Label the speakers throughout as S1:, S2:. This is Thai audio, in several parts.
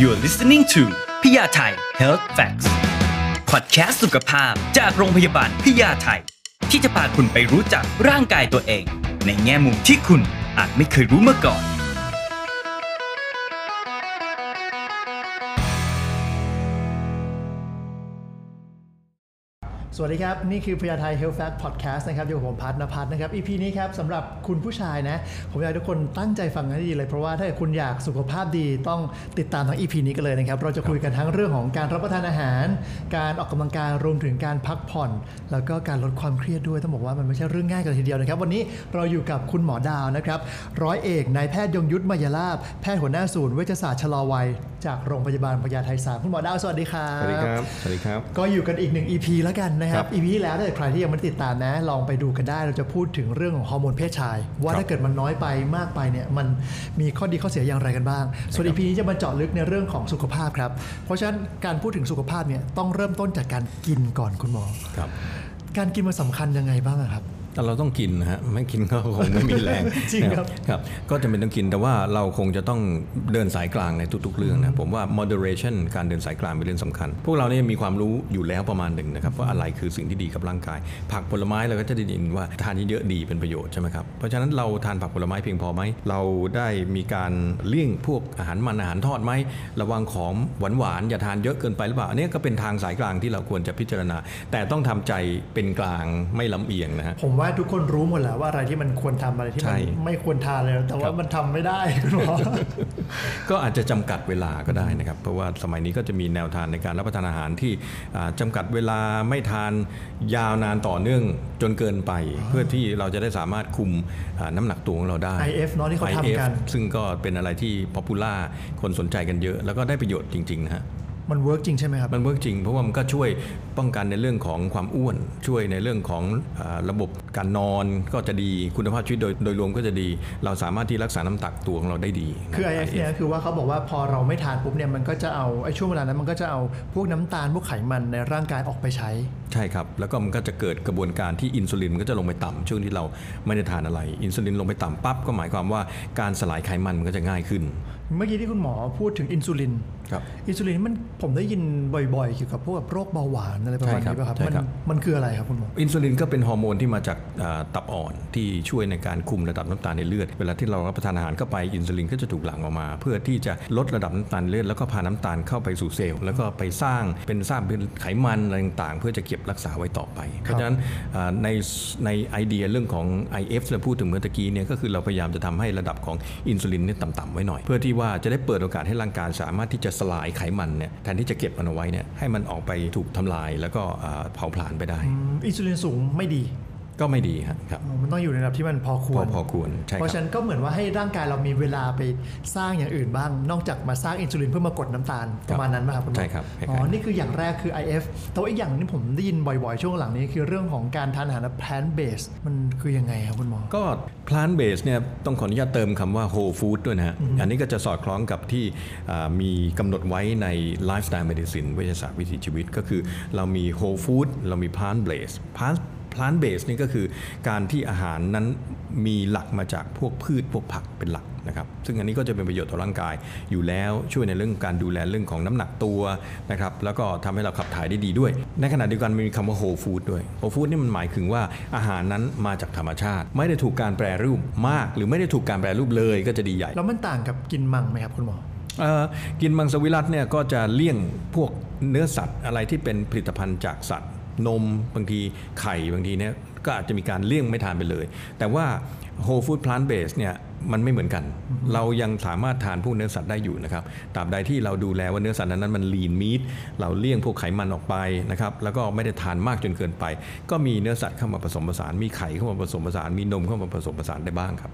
S1: You're listening to พิยาไทย Health Facts Podcast สุขภาพจากโรงพยาบาลพิยาไทย ที่จะพาคุณไปรู้จักร่างกายตัวเอง ในแง่มุมที่คุณอาจไม่เคยรู้มาก่อน
S2: วัสดีครับ นี่คือพยาไทย Health Fact Podcast นะครับอยู่กับผมพัฒนพัฒน์นะครับ EP นี้ครับสำหรับคุณผู้ชายนะ ผมอยากให้ทุกคนตั้งใจฟังให้ดีเลย เพราะว่าถ้าเกิดคุณอยากสุขภาพดีต้องติดตามทั้ง EP นี้กันเลยนะครับ เราจะคุยกันทั้งเรื่องของการรับประทานอาหาร การออกกำลังกายรวมถึงการพักผ่อน แล้วก็การลดความเครียดด้วยต้องบอกว่ามันไม่ใช่เรื่องง่ายกันทีเดียวนะครับ วันนี้เราอยู่กับคุณหมอดาวนะครับร้อยเอกนายแพทย์ยงยุทธมายาลาภแพทย์หัวหน้าศูนย์เวชศาสตร์ชะลอวัยจากโรงพยาบาลพญาไทสามคุณหมอดาวสวัสดีครับ
S3: สวัสดีครับสวัสดีครับ
S2: ก็อยู่กันอีกหนึ่ง EP แล้วกันนะครั
S3: ครับบ
S2: EP ที่แล้วถ้าเกิดใครที่ยังไม่ได้ติดตามนะ ลองไปดูกันได้ เราจะพูดถึงเรื่องของฮอร์โมนเพศชาย ว่า
S3: ครับ
S2: ถ้าเกิดมันน้อยไปมากไปเนี่ย มันมีข้อดีข้อเสียอย่างไรกันบ้าง ส่วน EP นี้จะมาเจาะลึกในเรื่องของสุขภาพครับ เพราะฉะนั้นการพูดถึงสุขภาพเนี่ยต้องเริ่มต้นจากการกินก่อนคุณหมอ
S3: ครับ
S2: การกินมันสำคัญยังไงบ้างอะครับ
S3: แต่เราต้องกินนะฮะไม่กินก็คงไม่มีแรง
S2: จริงครับ
S3: นะครับก็จะเป็นต้องกินแต่ว่าเราคงจะต้องเดินสายกลางในทุกๆเรื่องนะผมว่า moderation การเดินสายกลางเป็นเรื่องสำคัญ พวกเราเนี่ยมีความรู้อยู่แล้วประมาณหนึ่งนะครับว่าอะไรคือสิ่งที่ดีกับร่างกาย ผักผลไม้เราก็จะได้ยินว่าทานเยอะๆดีเป็นประโยชน์ใช่ไหมครับเพราะฉะนั้นเราทานผักผลไม้เพียงพอไหมเราได้มีการเลี่ยงพวกอาหารมันอาหารทอดไหมระวังของหวานๆอย่าทานเยอะเกินไปหรือเปล่าอันนี้ก็เป็นทางสายกลางที่เราควรจะพิจารณา แต่ต้องทำใจเป็นกลางไม่ลำเอียงนะฮะ
S2: ผมว่าทุกคนรู้หมดแล้วว่าอะไรที่มันควรทำอะไรที่
S3: ใช่
S2: มันไม่ควรทานเลยแต่ว่ามันทำไม่ได้คุณหมอ
S3: ก็อาจจะจำกัดเวลาก็ได้นะครับ เพราะว่าสมัยนี้ก็จะมีแนวทางในการรับประทานอาหารที่อ่าจำกัดเวลาไม่ทานยาวนานต่อเนื่องจนเกินไป เพื่อที่เราจะได้สามารถคุมอ่าน้ำหนักตัวของเราได้
S2: IF เนอะที่เขาทำกัน
S3: IF ซึ่งก็เป็นอะไรที่ popular คนสนใจกันเยอะ แล้วก็ได้ประโยชน์จริงๆนะฮะ
S2: มัน work จริงใช่ไหมครับ
S3: มัน work จริงเพราะว่ามันก็ช่วยป้องกันในเรื่องของความอ้วน ช่วยในเรื่องของอ่าระบบการนอนก็จะดีคุณภาพชีวิตโดยโดยรวมก็จะดี เราสามารถที่รักษาน้ำหนักตัวของเราได้ดีนฮะ
S2: คือ IF เนี่ยคือว่าเขาบอกว่าพอเราไม่ทานปุ๊บเนี่ยมันก็จะเอาไอ้ช่วงเวลานั้นมันก็จะเอาพวกน้ำตาลพวกไขมันในร่างกายออกไปใช้
S3: ใช่ครับ แล้วก็มันก็จะเกิดกระบวนการที่อินซูลินก็จะลงไปต่ำช่วงที่เราไม่ได้ทานอะไร อินซูลินลงไปต่ำปั๊บก็หมายความว่าการสลายไขมันมันก็จะง่ายขึ้น
S2: เมื่อกี้ที่คุณหมอพูดถึงอินซูลิน
S3: ครับ
S2: อินซูลินมันผมได้ยินบ่อยๆเกี่ยวกับพวกแบบโรคเบาหวานอะไรประมาณ
S3: ใช่ครับ
S2: นี้ป่ะครับ
S3: ใช่
S2: มัน
S3: ครับ
S2: มันคืออะไรครับคุณหมอ
S3: อินซูลินก็เป็นฮอร์โมนที่มาจากอ่าตับอ่อนที่ช่วยในการคุมระดับน้ำตาลในเลือด เวลาที่เรารับประทานอาหารเข้าไปอินซูลินก็จะถูกหลั่งออกมา เพื่อที่จะลดระดับน้ำตาลในเลือดแล้วก็พาน้ำตาลเข้าไปสู่เซลล์แล้วก็ไปสร้างเป็นสร้างเป็นไขมันอะไรต่างๆ เพื่อจะเก็บรักษาไว้ต่อไป เพราะฉะนั้นอ่าในในไอเดียเรื่องของ IF ที่เราพูดถึงเมื่อตะกี้เนี่ยก็คือเราพยายามจะทำให้ระดับของอินซูลินเนี่ยต่ำๆไว้หน่อย เพื่อที่ว่าจะได้เปิดโอกาสให้ร่างกายสามารถที่จะสลายไขมันเนี่ยแทนที่จะเก็บมันเอาไว้เนี่ยให้มันออกไปถูกทำลายแล้วก็เผาผลาญไปได้
S2: อืมอินซูลินสูงไม่ดี
S3: ก็ไม่ดีครับครับ
S2: มันต้องอยู่ในระดับที่มันพอค
S3: พ
S2: ว
S3: อ
S2: ร
S3: พอควรใช่
S2: เพราะ
S3: ค
S2: ฉะ
S3: รับ
S2: นั้นก็เหมือนว่าให้ร่างกายเรามีเวลาไปสร้างอย่างอื่นบ้าง นอกจากมาสร้างอินซูลินเพื่อมากดน้ำตาลประมาณนั้นป่ะครับคุณหมอ
S3: ใช่ครับคล้ายๆ
S2: อ๋อนี่คืออย่างแรกคือ IF แต่ว่าอีกอย่างที่ผมได้ยินบ่อยๆ ช่วงหลังนี้คือเรื่องของการทานอาหาร plant based มันคือยังไงครับคุณหมอ
S3: ก็ plant based เนี่ยต้องขออนุญาตเติมคำว่า whole food ด้วยนะฮะอันนี้ก็จะสอดคล้องกับที่อ่ามีกำหนดไว้ใน lifestyle medicine เวชศาสตร์วิถีชีวิตก็คือเรามี whole food เรามี plant based plant plant based นี่ ก็คือการที่อาหารนั้นมีหลักมาจากพวกพืชพวกผักเป็นหลักนะครับ ซึ่งอันนี้ก็จะเป็นประโยชน์ต่อร่างกายอยู่แล้วช่วยในเรื่องการดูแลเรื่องของน้ำหนักตัวนะครับแล้วก็ทำให้เราขับถ่ายได้ดีด้วย ในขณะเดียวกันมีคำว่า whole food ด้วย whole food นี่มันหมายถึงว่าอาหารนั้นมาจากธรรมชาติ ไม่ได้ถูกการแปรรูปมาก หรือไม่ได้ถูกการแปรรูปเลยก็จะดีใหญ่
S2: แล้วมันต่างกับกินมังไหมครับคุณหมอ
S3: เอ่อกินมังสวิรัตเนี่ยก็จะเลี่ยงพวกเนื้อสัตว์อะไรที่เป็นผลิตภัณฑ์จากสัตว์ นมบางทีไข่บางทีเนี่ยก็อาจจะมีการเลี่ยงไม่ทานไปเลย แต่ว่า whole food plant based เนี่ยมันไม่เหมือนกัน เรายังสามารถทานพวกเนื้อสัตว์ได้อยู่นะครับตราบใดที่เราดูแลว่าเนื้อสัตว์นั้นมัน lean meat เราเลี่ยงพวกไขมันออกไปนะครับแล้วก็ไม่ได้ทานมากจนเกินไป ก็มีเนื้อสัตว์เข้ามาผสมผสาน มีไข่เข้ามาผสมผสาน มีนมเข้ามาผสมผสานได้บ้างครับ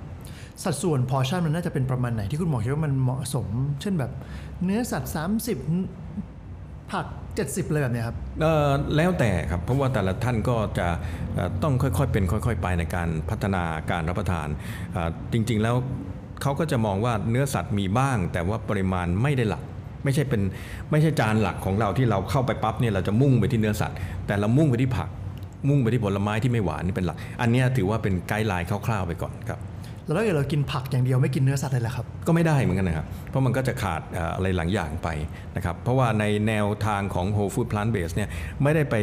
S2: สัดส่วนพอชั่นมันน่าจะเป็นประมาณไหนที่คุณหมอคิดว่ามันเหมาะสม เช่นแบบเนื้อสัตว์ 30 ผัก 70 เลยแบบนี้ครับ
S3: แล้วแต่ครับ เพราะว่าแต่ละท่านก็จะต้องค่อยๆเป็นค่อยๆไปในการพัฒนาการรับประทาน จริงๆแล้วเขาก็จะมองว่าเนื้อสัตว์มีบ้าง แต่ว่าปริมาณไม่ได้หลัก ไม่ใช่เป็นไม่ใช่จานหลักของเราที่เราเข้าไปปั๊บเนี่ยเราจะมุ่งไปที่เนื้อสัตว์ แต่เรามุ่งไปที่ผักมุ่งไปที่ผลไม้ที่ไม่หวานนี่เป็นหลัก อันนี้ถือว่าเป็นไกด์ไลน์คร่าวๆไปก่อนครับ
S2: แล้วถ้าเกิดเรากินผักอย่างเดียวไม่กินเนื้อสัตว์เลยล่ะครับ
S3: ก็ไม่ได้เหมือนกันนะครับ เพราะมันก็จะขาดเอ่ออะไรหลายอย่างไปนะครับ เพราะว่าในแนวทางของ Whole Food Plant Based เนี่ยไม่ได้ไป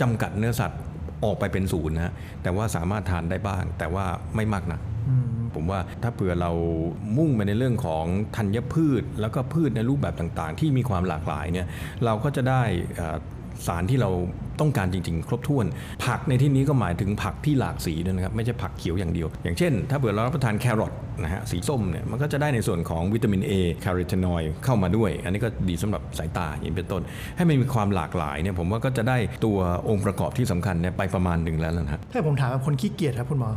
S3: จำกัดเนื้อสัตว์ออกไปเป็นศูนย์นะฮะแต่ว่าสามารถทานได้บ้าง แต่ว่าไม่มากนะผมว่าถ้าเผื่อเรามุ่งไปในเรื่องของธัญพืช แล้วก็พืชในรูปแบบต่างๆ ที่มีความหลากหลายเนี่ยเราก็จะได้เอ่อสารที่เรา ต้องการจริงๆ ครบถ้วน ผักในที่นี้ก็หมายถึงผักที่หลากสีด้วยนะครับไม่ใช่ผักเขียวอย่างเดียว อย่างเช่น ถ้าเผื่อเรารับประทานแครอทนะฮะสีส้มเนี่ยมันก็จะได้ในส่วนของวิตามิน A แคโรทีนอยด์เข้ามาด้วย อันนี้ก็ดีสำหรับสายตาอย่างเป็นต้น ให้มันมีความหลากหลายเนี่ยผมว่าก็จะได้ตัวองค์ประกอบที่สำคัญเนี่ยไปประมาณหนึ่งแล้วนะฮะ
S2: ถ้าผมถามแบบคนขี้เกียจครับคุณหมอ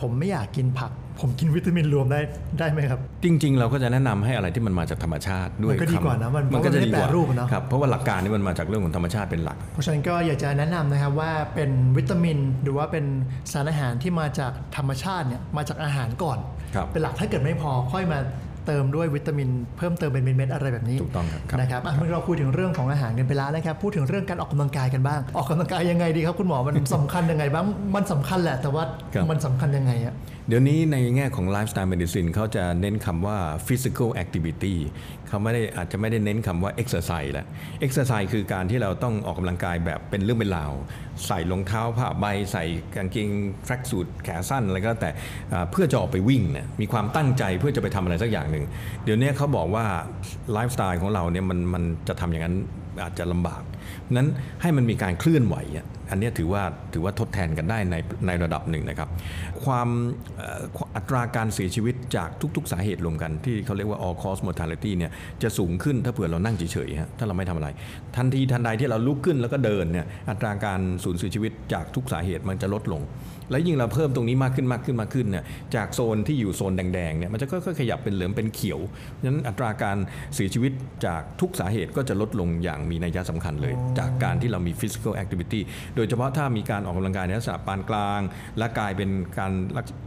S2: ผมไม่อยากกินผัก ผมกินวิตามินรวมได้ได้ไหมครับ
S3: จริง ๆ เราก็จะแนะนำให้อะไรที่มันมาจากธรรมชาติด้วย
S2: มันก็ดีกว่านะมัน
S3: มันก็จะดีกว่า
S2: เพราะมันไม่แปรรูปอะเนาะ
S3: ครับเพราะว่าหลักการนี่มันมาจากเรื่องของธรรมชาติเป็นหลัก
S2: เพราะฉะนั้นก็อยากจะแนะนำนะครับว่าเป็นวิตามินหรือว่าเป็นสารอาหารที่มาจากธรรมชาติเนี่ยมาจากอาหารก่อน
S3: ครับ
S2: เป็นหลักถ้าเกิดไม่พอค่อยมา เติมด้วยวิตามินเพิ่มเติมเป็นเม็ดๆอะไรแบบนี้
S3: ถูกต้องครับ
S2: นะครับอะเมื่อเราคุยถึงเรื่องของอาหารกันไปแล้วนะครับพูดถึงเรื่องการออกกำลังกายกันบ้าง ออกกำลังกายยังไงดีครับคุณหมอมันสำคัญยังไงบ้างมันสำคัญแหละแต่ว่า
S3: ครับ
S2: มันสำคัญยังไงอะ
S3: เดี๋ยวนี้ในแง่ของ lifestyle medicine เขาจะเน้นคำว่า physical activity เขาไม่ได้อาจจะไม่ได้เน้นคำว่า exercise แล้ว exercise คือการที่เราต้องออกกำลังกายแบบเป็นเรื่องเป็นราว ใส่รองเท้าผ้าใบ ใส่กางเกง track suit แขนสั้นอะไรก็แล้วแต่เพื่อจะออกไปวิ่งเนี่ยมีความตั้งใจเพื่อจะไปทำอะไรสักอย่างหนึ่ง เดี๋ยวนี้เขาบอกว่าไลฟ์สไตล์ของเราเนี่ยมันมันจะทำอย่างนั้นอาจจะลำบากนั้นให้มันมีการเคลื่อนไหว อันนี้ถือว่าถือว่าทดแทนกันได้ในในระดับหนึ่งนะครับ ความอัตราการเสียชีวิตจากทุก ๆ สาเหตุรวมกันที่เขาเรียกว่า all cause mortality เนี่ยจะสูงขึ้นถ้าเผื่อเรานั่งเฉยๆฮะถ้าเราไม่ทำอะไร ทันทีทันใดที่เราลุกขึ้นแล้วก็เดินเนี่ยอัตราการสูญเสียชีวิตจากทุกสาเหตุมันจะลดลง และยิ่งเราเพิ่มตรงนี้มากขึ้นมากขึ้นมากขึ้นเนี่ยจากโซนที่อยู่โซนแดงๆเนี่ยมันจะค่อยๆขยับเป็นเหลืองเป็นเขียวฉะนั้นอัตราการเสียชีวิตจากทุกสาเหตุก็จะลดลงอย่างมีนัยสำคัญเลย จากการที่เรามี physical activity โดยเฉพาะถ้ามีการออกกำลังกายในลักษณะปานกลาง และกลายเป็นการ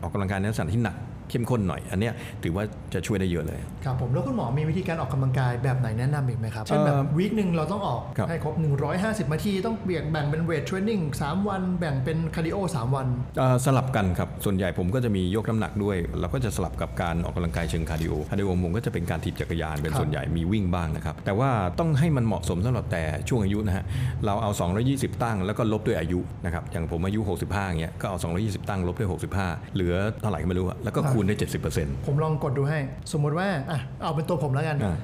S3: ออกกำลังกายในลักษณะที่หนัก เข้มข้นหน่อย อันเนี้ยถือว่าจะช่วยได้เยอะเลย
S2: ครับผมแล้วคุณหมอมีวิธีการออกกำลังกายแบบไหนแนะนำอีกไหมครับเช่นแบบ
S3: เอ่อ
S2: week หนึ่งเราต้องออก
S3: ครับ
S2: ให้ครบ 150นาทีต้องเบี่ยงแบ่งเป็น weight training 3วัน แบ่งเป็น cardio 3วัน
S3: เอ่อสลับกันครับ ส่วนใหญ่ผมก็จะมียกน้ำหนักด้วย เราก็จะสลับกับการออกกำลังกายเชิง cardio cardio ผมก็จะเป็นการถีบจักรยานเป็น
S2: ครับ
S3: ส่วนใหญ่มีวิ่งบ้างนะครับแต่ว่าต้องให้มันเหมาะสมสำหรับแต่ละช่วงอายุนะฮะเราเอา 220 ตั้งแล้วก็ลบด้วยอายุนะครับอย่างผมอายุ 65อย่างเงี้ยก็เอา 220 ตั้งลบด้วย 65 เหลือเท่าไหร่ก็ไม่รู้อะแล้วก็คูณได้ 70%
S2: ผมลองกดดูให้ สมมุติว่าอะเอาเป็นตัวผมแล้วกัน
S3: อ่า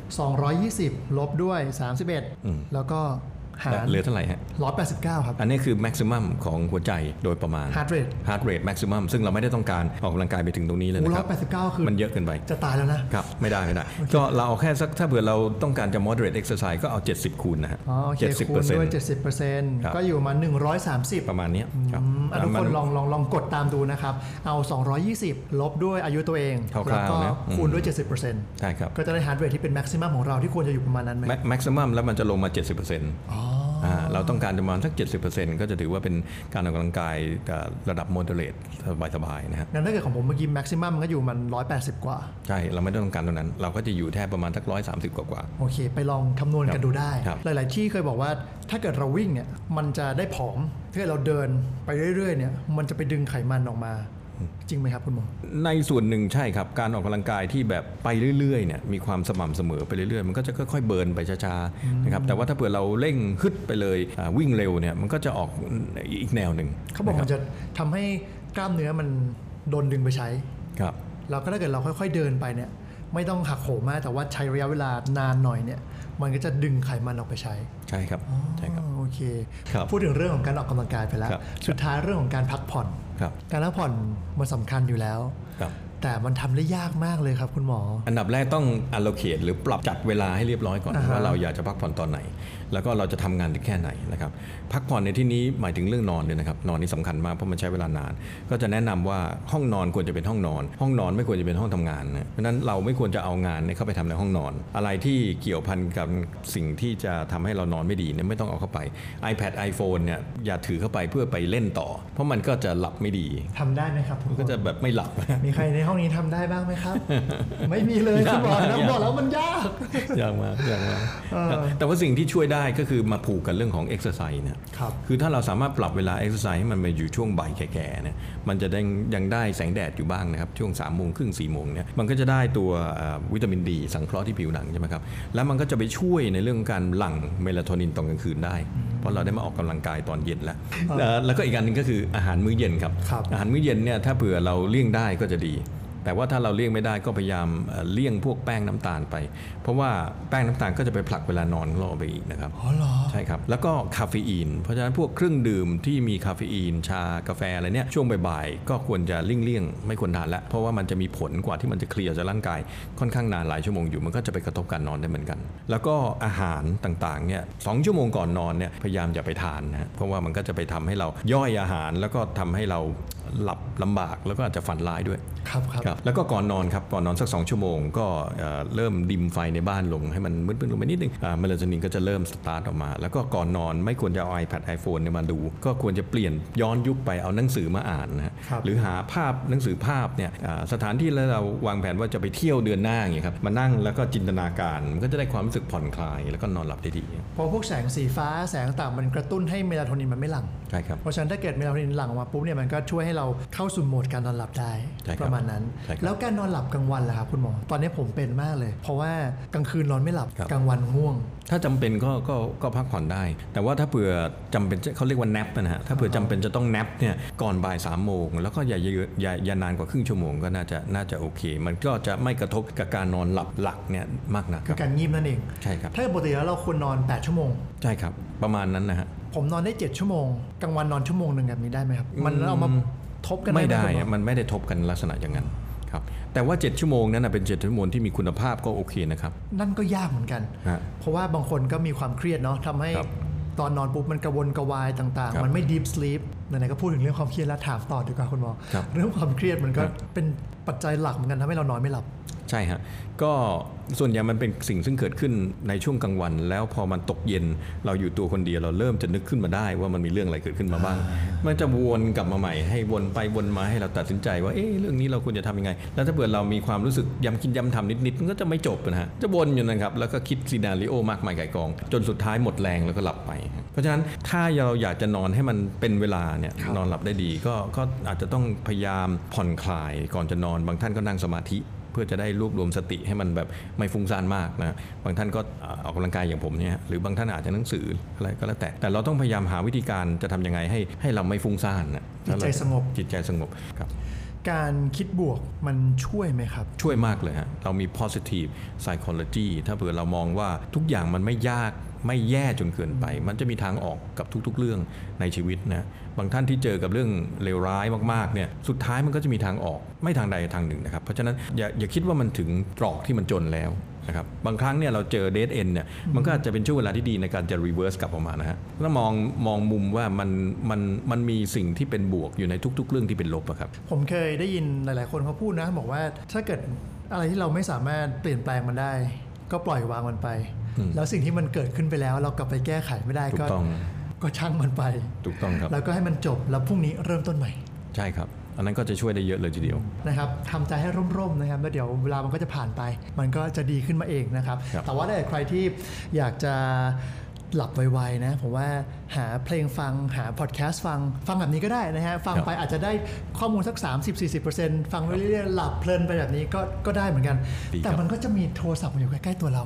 S2: 220 ลบด้วย 31 แล้วก็ หาร
S3: เหลือเท่าไหร่ฮะ
S2: 189ครับ
S3: อันนี้คือ maximum ของหัวใจโดยประมาณ
S2: heart rate
S3: heart rate maximum ซึ่งเราไม่ได้ต้องการออกกำลังกายไปถึงตรงนี้เลย
S2: โอ้
S3: นะครับ
S2: 189คือ
S3: มันเยอะเกินไป
S2: จะตายแล้วนะ
S3: ครับ ไม่ได้ไม่ได้ ก็เราเอาแค่สักถ้าเผื่อเราต้องการจะ moderate exercise ก็เอา 70 คูณนะฮะ
S2: อ๋อโอเค
S3: 70
S2: คูณด้วย70%ก็อยู่มา130
S3: ประมาณเนี้ยครับ
S2: อืมอะทุกคน
S3: มั
S2: ลองลองลองกดตามดูนะครับเอา220ลบด้วยอายุตัวเอง
S3: คร่าวๆ
S2: แล้วก็
S3: นะ
S2: คูณด้วย
S3: อืม
S2: 70%
S3: ใช่ครับ
S2: ก็จะได้ heart rate ที่เป็น maximum ของเราที่ควรจะอยู่ประมาณนั้นไหม
S3: Ma- maximum แล้วมันจะลงมา 70%
S2: อ๋ออ่า
S3: เราต้องการประมาณสัก 70%ก็จะถือว่าเป็นการออกกำลังกายเอ่อระดับ moderate สบายๆนะฮะ
S2: งั้นถ้าเกิดของผมเมื่อกี้ maximum ก็อยู่มัน 180 กว่า
S3: ใช่ เราไม่ต้องการตรงนั้น เราก็จะอยู่แถบประมาณสัก 130 กว่า
S2: โอเค ไปลองคำนวณกันดูได้
S3: ครับ
S2: หลาย ๆ ที่เคยบอกว่าถ้าเกิดเราวิ่งเนี่ยมันจะได้ผอมถ้าเกิดเราเดินไปเรื่อย ๆ เนี่ยมันจะไปดึงไขมันออกมา จริงไหมครับคุณหมอ
S3: ๆในส่วนหนึ่งใช่ครับ การออกกำลังกายที่แบบไปเรื่อยๆเนี่ยมีความสม่ำเสมอไปเรื่อยๆ มันก็จะค่อยๆเบิร์นไปช้าๆนะครับแต่ว่าถ้าเผื่อเราเร่งฮึดไปเลยอ่าวิ่งเร็วเนี่ยมันก็จะออกอีกแนวหนึ่ง
S2: เขาบอก
S3: นะค
S2: มั
S3: รั
S2: นจะทำให้กล้ามเนื้อมันโดนดึงไปใช้
S3: ครับ
S2: แล้วก็ถ้าเกิดเราค่อย ๆเดินไปเนี่ยไม่ต้องหักโหมมากแต่ว่าใช้ระยะเวลานานหน่อยเนี่ย มันก็จะดึงไขมันออกไปใช้
S3: ใช่ครับใช่ครับ
S2: อ๋อโอเค
S3: ครับ
S2: พูดถึงเรื่องของการออกกำลังกายไปแล้ว
S3: ครับ
S2: สุดท้ายเรื่องของการพักผ่อน
S3: ครับ
S2: การพักผ่อนมันสำคัญอยู่แล้ว แต่มันทำได้ยากมากเลยครับคุณหมอ
S3: อันดับแรกต้อง allocate หรือปรับจัดเวลาให้เรียบร้อยก่อน
S2: อ่าฮะ
S3: ว่าเราอยากจะพักผ่อนตอนไหน แล้วก็เราจะทำงานถึงแค่ไหนนะครับพักผ่อนในที่นี้หมายถึงเรื่องนอนเลยนะครับนอนนี่สำคัญมากเพราะมันใช้เวลานาน ก็จะแนะนำว่าห้องนอนควรจะเป็นห้องนอน ห้องนอนไม่ควรจะเป็นห้องทำงานนะเพราะฉะนั้นเราไม่ควรจะเอางานเนี่ยเข้าไปทำในห้องนอน อะไรที่เกี่ยวพันกับสิ่งที่จะทำให้เรานอนไม่ดีเนี่ยไม่ต้องเอาเข้าไป iPad iPhone เนี่ยอย่าถือเข้าไปเพื่อไปเล่นต่อ เพราะมันก็จะหลับไม่ดี
S2: ทำได้ไหมครับทุก
S3: คนมั
S2: นก็
S3: จะแบบไม่หลับ
S2: มีใครในห้องห้องนี้ทำได้บ้างไหมครับ ไม่มีเลยคุณหมอนะ
S3: ยาก
S2: บอกแล้วมันยาก
S3: ยากมากยากมาก
S2: เออ
S3: แต่ว่าสิ่งที่ช่วยได้ก็คือมาผูกกับเรื่องของเอ็กซ์ไซส์เนี่ย
S2: ครับ
S3: คือถ้าเราสามารถปรับเวลาเอ็กซ์ไซส์ให้มันมาอยู่ช่วงบ่ายแก่ๆเนี่ยมันจะได้ยังได้แสงแดดอยู่บ้างนะครับช่วง3ามโมงครึ่งสี่โมงเนี่ยมันก็จะได้ตัวเอ่อวิตามินดี สังเคราะห์ที่ผิวหนังใช่ไหมครับแล้วมันก็จะไปช่วยในเรื่องการหลั่งเมลาโทนินตอนกลางคืนได้ เพราะเราได้มาออกกำลังกายตอนเย็นแล้วเอ่อแล้วก็อีกอันหนึงก็คืออาหารมื้อเย็นครับ
S2: ครับ
S3: อาหารมื้อเย็นเนี่ยถ้าเผื่อเราเลี่ยงได้ก็จะดี แต่ว่าถ้าเราเลี่ยงไม่ได้ก็พยายามเอ่อเลี่ยงพวกแป้งน้ำตาลไป เพราะว่าแป้งน้ำตาลก็จะไปผลักเวลานอนของเราไปอีกนะครับ
S2: อ๋อเหรอ
S3: ใช่ครับ แล้วก็คาเฟอีน เพราะฉะนั้นพวกเครื่องดื่มที่มีคาเฟอีน ชากาแฟอะไรเนี่ยช่วงบ่ายๆก็ควรจะเลี่ยงๆไม่ควรทานละเพราะว่ามันจะมีผลกว่าที่มันจะ clear จากร่างกายค่อนข้างนานหลายชั่วโมงอยู่มันก็จะไปกระทบการนอนได้เหมือนกัน แล้วก็อาหารต่างๆเนี่ยสองชั่วโมงก่อนนอนเนี่ยพยายามอย่าไปทานนะเพราะว่ามันก็จะไปทำให้เราย่อยอาหารแล้วก็ทำให้เราหลับลำบากแล้วก็อาจจะฝันร้ายด้วย
S2: ครับครับ
S3: ครับแล้วก็ก่อนนอนครับก่อนนอนสัก 2 ชั่วโมง ก็เอ่อเริ่ม dim ไฟในบ้านลงให้มันมืดๆลงไปนิดนึงอ่าเมลาโทนินก็จะเริ่มสตาร์ทออกมา แล้วก็ก่อนนอนไม่ควรจะเอา iPad iPhone เนี่ยมาดู ก็ควรจะเปลี่ยนย้อนยุคไปเอาหนังสือมาอ่านนะฮะ
S2: ครับ
S3: หรือหาภาพหนังสือภาพเนี่ยอ่าสถานที่แล้วเราวางแผนว่าจะไปเที่ยวเดือนหน้าอย่างเงี้ยครับมานั่งแล้วก็จินตนาการมันก็จะได้ความรู้สึกผ่อนคลาย แล้วก็นอนหลับได้ดี
S2: เพราะพวกแสงสีฟ้าแสงต่างมันกระตุ้นให้เมลาโทนินมันไม่หลั่ง
S3: ใช่ครับ
S2: เพราะฉะนั้นถ้าเกิดเมลาโทนินหลั่งออกมาปุ๊บเนี่ยมันก็ช่วยให้เราเข้าสู่โหมดการนอนหลับได้
S3: ใช่ครับ
S2: ประมาณนั้น
S3: ใช่ครับ
S2: แล้วการนอนหลับกลางวันล่ะครับคุณหมอ ตอนนี้ผมเป็นมากเลย เพราะว่ากลางคืนนอนไม่หลับ
S3: ครับ
S2: กลางวันง่วง
S3: ถ้าจำเป็นก็ก็ก็พักผ่อนได้ แต่ว่าถ้าเผื่อจำเป็นจะเขาเรียกว่า nap นะฮะ ถ้าเผื่อจำเป็นจะต้อง nap เนี่ย ก่อนบ่ายสามโมง แล้วก็อย่าเยอะอย่าอย่านานกว่าครึ่งชั่วโมงก็น่าจะน่าจะโอเค มันก็จะไม่กระทบกับการนอนหลับหลักเนี่ยมากนักค
S2: คื
S3: รั
S2: อบการงีบนั่นเอง
S3: ใช่ครับ
S2: ถ้าปกติแล้วเราควรนอน 8 ชั่วโมง
S3: ใช่ครับ ประมาณนั้นนะฮะ
S2: ผมนอนได้ 7 ชั่วโมง กลางวันนอนชั่วโมงหนึ่งแบบนี้ได้ไหมครับ มันเอามา ทบกัน
S3: ไม่ได้
S2: ห
S3: อะ
S2: คุณหอ
S3: มันไม่ได้ทบกันลักษณะอย่างนั้นครับแต่ว่า 7 ชั่วโมงนั้นนะเป็น 7 ชั่วโมงที่มีคุณภาพก็โอเคนะครับ
S2: นั่นก็ยากเหมือนกัน
S3: ฮะ
S2: เพราะว่าบางคนก็มีความเครียดเนาะทำให้
S3: ครับ
S2: ตอนนอนปุ๊บมันกระวนกระวายต่าง
S3: ครับ
S2: ๆมันไม่ deep sleep ไหนๆก็พูดถึงเรื่องความเครียดแล้วถามต่อดีกว่าคุณหมอ
S3: ครับ
S2: เรื่องความเครียดมันก็
S3: ครับ
S2: เป็นปัจจัยหลักเหมือนกันทำให้เรานอนไม่หลับ
S3: ใช่ฮะก็ ส่วนใหญ่มันเป็นสิ่งซึ่งเกิดขึ้นในช่วงกลางวัน แล้วพอมันตกเย็นเราอยู่ตัวคนเดียวเราเริ่มจะนึกขึ้นมาได้ว่ามันมีเรื่องอะไรเกิดขึ้นมาบ้าง มันจะวนกลับมาใหม่ ให้วนไปวนมาให้เราตัดสินใจว่าเอ๊ะเรื่องนี้เราควรจะทำยังไง แล้วถ้าเกิดเรามีความรู้สึกย้ำคิดย้ำทำนิดๆมันก็จะไม่จบนะฮะจะวนอยู่นะครับแล้วก็คิดซีนารีโอมากมายไก่ายกอง จนสุดท้ายหมดแรงแล้วก็หลับไป เพราะฉะนั้นถ้าเราอยากจะนอนให้มันเป็นเวลาเนี่ย
S2: ครับ
S3: นอนหลับได้ดีก็ก็อาจจะต้องพยายามผ่อนคลายก่อนจะนอนบางท่านก็นั่งสมาธิเพื่อจะได้รวบรวมสติให้มันแบบไม่ฟุ้งซ่านมากนะบางท่านก็อ่าออกกำลังกายอย่างผมเนี่ยหรือบางท่านอาจจะหนังสืออะไรก็แล้วแต่ แต่เราต้องพยายามหาวิธีการจะทำยังไงให้ให้เราไม่ฟุ้งซ่านนะ
S2: จิตใจสงบ
S3: จิตใจสงบครับ
S2: การคิดบวกมันช่วยไหมครับ
S3: ช่วยมากเลยฮะเรามี positive psychology ถ้าเผื่อเรามองว่าทุกอย่างมันไม่ยาก ไม่แย่จนเกินไป มันจะมีทางออกกับทุกๆ เรื่องในชีวิตนะบางท่านที่เจอกับเรื่องเลวร้ายมากๆเนี่ยสุดท้ายมันก็จะมีทางออกไม่ทางใดทางหนึ่งนะครับเพราะฉะนั้นอย่าอย่าคิดว่ามันถึงตรอกที่มันจนแล้วนะครับบางครั้งเนี่ยเราเจอเด d เอนเนี่ยมันก็อาจจะเป็นช่วงเวลาที่ดีในการจะ reverse กลับออกมานะฮะแล้วมองมองมุมว่ามันมันมันมีสิ่งที่เป็นบวกอยู่ในทุก ๆ เรื่องที่เป็นลบอะครับ
S2: ผมเคยได้ยินหลาย ๆ คนเขาพูดนะบอกว่าถ้าเกิดอะไรที่เราไม่สามารถเปลี่ยนแปลงมันได้ ก็ปล่อยวางมันไป แล้วสิ่งที่มันเกิดขึ้นไปแล้ว เรากลับไปแก้ไขไม่ได้
S3: ถู
S2: ก็
S3: กต้อง
S2: ก็ช่างมันไป
S3: ถูกต้องครับ
S2: แล้วก็ให้มันจบแล้วพรุ่งนี้เริ่มต้นใหม่
S3: ใช่ครับ อันนั้นก็จะช่วยได้เยอะเลยทีเดียว
S2: นะครับทำใจให้ร่มๆนะครับแล้วเดี๋ยวเวลามันก็จะผ่านไป มันก็จะดีขึ้นมาเองนะครับ
S3: ครับ
S2: แต่ว่าถ้าเกิดใครที่อยากจะ หลับไวๆนะผมว่าหาเพลงฟังหาพอดแคสต์ฟังฟังแบบนี้ก็ได้นะฮะ ฟังไปอาจจะได้ข้อมูลสัก 30-40%ฟังไปเรื่อยๆหลับเพลินไปแบบนี้ก็ก็ได้เหมือนกัน
S3: ดีครับ
S2: แต่มันก็จะมีโทรศัพท์มาอยู่ใกล้ๆตัวเรา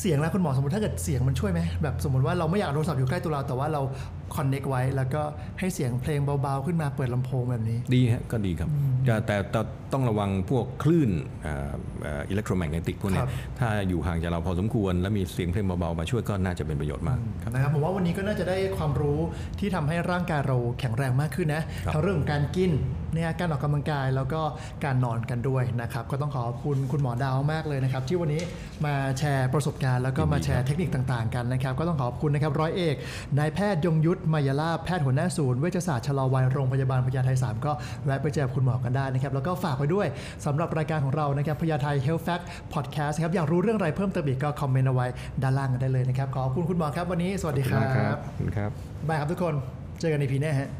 S2: เสียงแล้วคุณหมอสมมติถ้าเกิดเสียงมันช่วยไหมแบบสมมติว่าเราไม่อยากเอาโทรศัพท์อยู่ใกล้ตัวเราแต่ว่าเรา คอนเน็กไว้ แล้วก็ให้เสียงเพลงเบาๆ ขึ้นมาเปิดลำโพงแบบนี้
S3: ดีฮะก็ดีครับแต่แต่แต่ต้องระวังพวกคลื่นอิเล็กโทรแมกเนติกพวกเนี้
S2: ครั
S3: ย
S2: บ
S3: ถ้าอยู่ห่างจากเราพอสมควร แล้วมีเสียงเพลงเบาๆ มาช่วยก็น่าจะเป็นประโยชน์มากครับ
S2: นะครับผมว่าวันนี้ก็น่าจะได้ความรู้ที่ทำให้ร่างกายเราแข็งแรงมากขึ้นนะครับทั้งเรื่องของการกินเนี่ยการออกกำลังกายแล้วก็การนอนกันด้วยนะครับ ก็ต้องขอบคุณคุณหมอดาวมากเลยนะครับ ที่วันนี้มาแชร์ประสบการณ์แล้วก็มาแชร์เทคนิคต่างๆกันนะครับ ก็ต้องขอบคุณนะครับร้อยเอกนายแพทย์ยงยุทธมายาลาภแพทย์หัวหน้าศูนย์เวชศาสตร์ชะลอวัยโรงพยาบาลพญาไท3ก็แวะไปเจอคุณหมอกันได้นะครับ แล้วก็ฝากไปด้วยสำหรับรายการของเรานะครับพญาไท Health Fact Podcast ครับอยากรู้เรื่องอะไรเพิ่มเติมอีกก็คอมเมนต์เอาไว้ด้านล่างกันได้เลยนะครับขอบคุณคุณหมอครับวันนี้สวัสดีครับ
S3: ขอบคุณครับ
S2: บายครับทุกคนเจอกันในพีหน้าฮะ